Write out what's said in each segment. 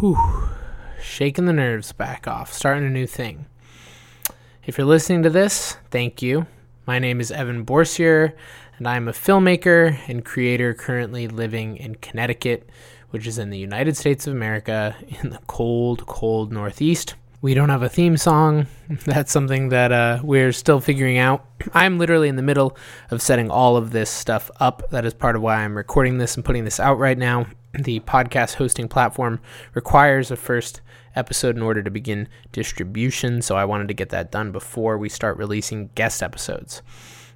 Whew. Shaking the nerves back off, starting a new thing. If you're listening to this, thank you. My name is Evan Bourcier, and I'm a filmmaker and creator currently living in Connecticut, which is in the United States of America in the cold, cold Northeast. We don't have a theme song. That's something that uh, we're still figuring out. I'm literally in the middle of setting all of this stuff up. That is part of why I'm recording this and putting this out right now. The podcast hosting platform requires a first episode in order to begin distribution, so I wanted to get that done before we start releasing guest episodes.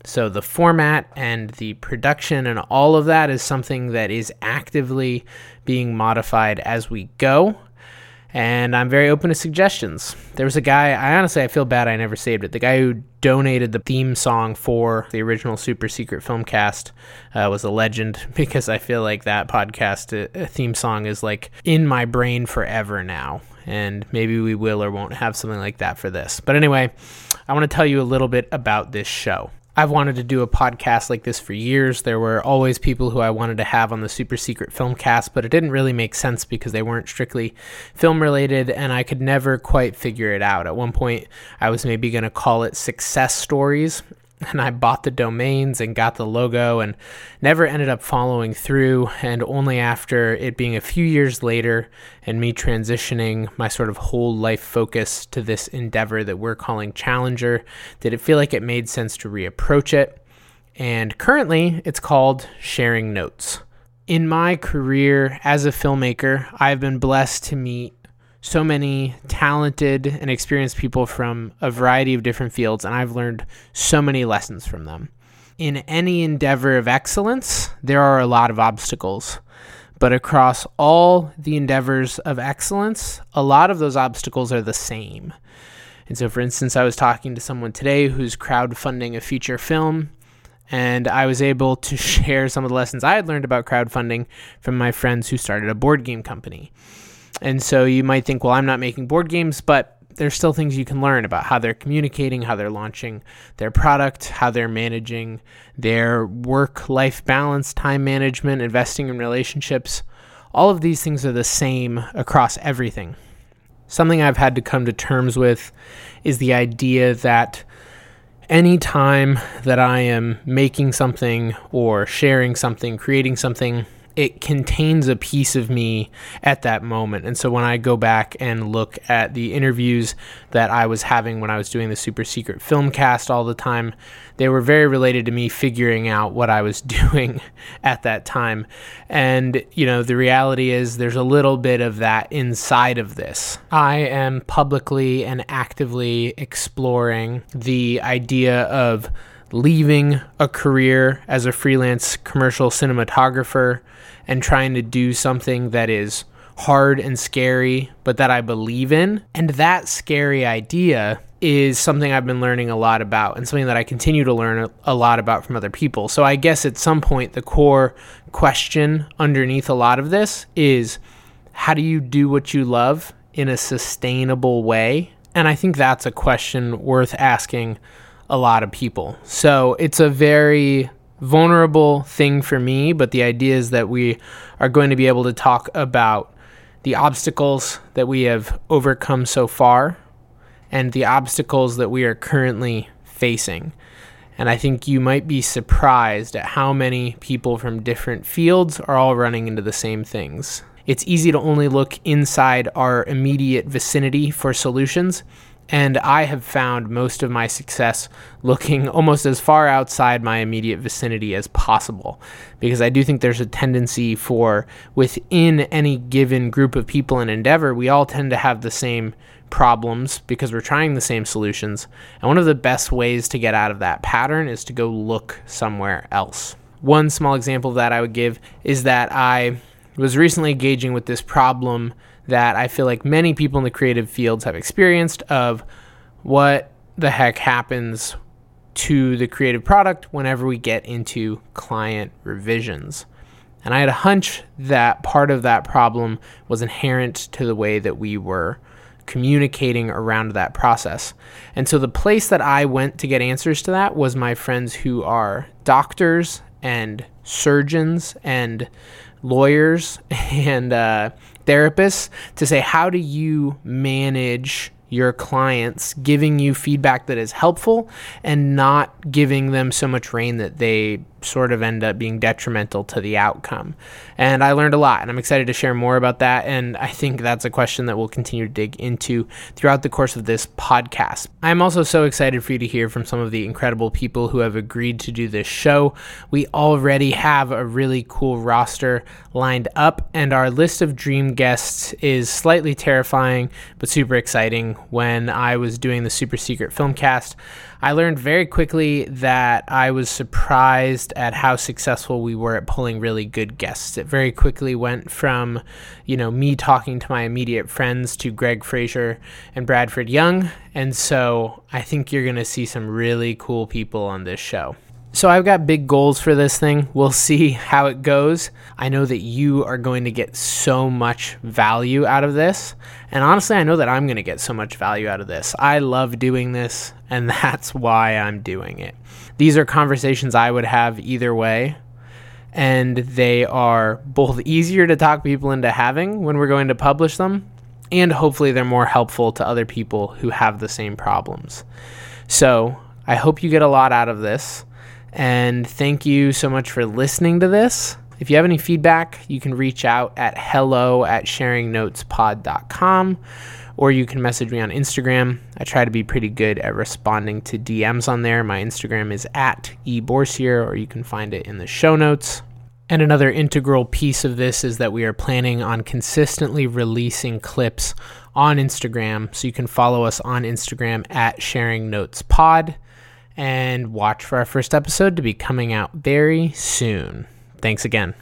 So the format and the production and all of that is something that is actively being modified as we go and I'm very open to suggestions. There was a guy, I honestly I feel bad I never saved it. The guy who donated the theme song for the original Super Secret Filmcast uh, was a legend because I feel like that podcast uh, theme song is like in my brain forever now. And maybe we will or won't have something like that for this. But anyway, I want to tell you a little bit about this show. I've wanted to do a podcast like this for years. There were always people who I wanted to have on the Super Secret Filmcast, but it didn't really make sense because they weren't strictly film related, and I could never quite figure it out. At one point, I was maybe going to call it Success Stories, and I bought the domains and got the logo and never ended up following through. And only after it being a few years later and me transitioning my sort of whole life focus to this endeavor that we're calling Challenger did it feel like it made sense to reapproach it. And currently, it's called Sharing Notes. In my career as a filmmaker, I've been blessed to meet so many talented and experienced people from a variety of different fields, and I've learned so many lessons from them. In any endeavor of excellence, there are a lot of obstacles. But across all the endeavors of excellence, a lot of those obstacles are the same. And so, for instance, I was talking to someone today who's crowdfunding a feature film, and I was able to share some of the lessons I had learned about crowdfunding from my friends who started a board game company. And so you might think, well, I'm not making board games, but there's still things you can learn about how they're communicating, how they're launching their product, how they're managing their work life balance, time management, investing in relationships. All of these things are the same across everything. Something I've had to come to terms with is the idea that any time that I am making something or sharing something, creating something, it contains a piece of me at that moment. And so when I go back and look at the interviews that I was having when I was doing the super secret film cast all the time, they were very related to me figuring out what I was doing at that time. And, you know, the reality is there's a little bit of that inside of this. I am publicly and actively exploring the idea of leaving a career as a freelance commercial cinematographer and trying to do something that is hard and scary, but that I believe in. And that scary idea is something I've been learning a lot about and something that I continue to learn a lot about from other people. So I guess at some point, the core question underneath a lot of this is how do you do what you love in a sustainable way? And I think that's a question worth asking a lot of people. So it's a very vulnerable thing for me, but the idea is that we are going to be able to talk about the obstacles that we have overcome so far and the obstacles that we are currently facing. And I think you might be surprised at how many people from different fields are all running into the same things. It's easy to only look inside our immediate vicinity for solutions, and I have found most of my success looking almost as far outside my immediate vicinity as possible. Because I do think there's a tendency for within any given group of people in Endeavor, we all tend to have the same problems because we're trying the same solutions. And one of the best ways to get out of that pattern is to go look somewhere else. One small example that I would give is that I was recently engaging with this problem that I feel like many people in the creative fields have experienced of what the heck happens to the creative product whenever we get into client revisions. And I had a hunch that part of that problem was inherent to the way that we were communicating around that process. And so the place that I went to get answers to that was my friends who are doctors and surgeons and lawyers and uh, therapists to say, how do you manage your clients giving you feedback that is helpful and not giving them so much rein that they sort of end up being detrimental to the outcome. And I learned a lot, and I'm excited to share more about that. And I think that's a question that we'll continue to dig into throughout the course of this podcast. I'm also so excited for you to hear from some of the incredible people who have agreed to do this show. We already have a really cool roster lined up, and our list of dream guests is slightly terrifying but super exciting. When I was doing the super secret film cast, I learned very quickly that I was surprised at how successful we were at pulling really good guests. It very quickly went from, you know, me talking to my immediate friends to Greig Fraser and Bradford Young. And so I think you're going to see some really cool people on this show. So I've got big goals for this thing. We'll see how it goes. I know that you are going to get so much value out of this. And honestly, I know that I'm going to get so much value out of this. I love doing this, and that's why I'm doing it. These are conversations I would have either way. And they are both easier to talk people into having when we're going to publish them, and hopefully they're more helpful to other people who have the same problems. So I hope you get a lot out of this. And thank you so much for listening to this. If you have any feedback, you can reach out at hello at sharingnotespod.com or you can message me on Instagram. I try to be pretty good at responding to DMs on there. My Instagram is at ebourcier, or you can find it in the show notes. And another integral piece of this is that we are planning on consistently releasing clips on Instagram. So you can follow us on Instagram at sharingnotespod and watch for our first episode to be coming out very soon. Thanks again.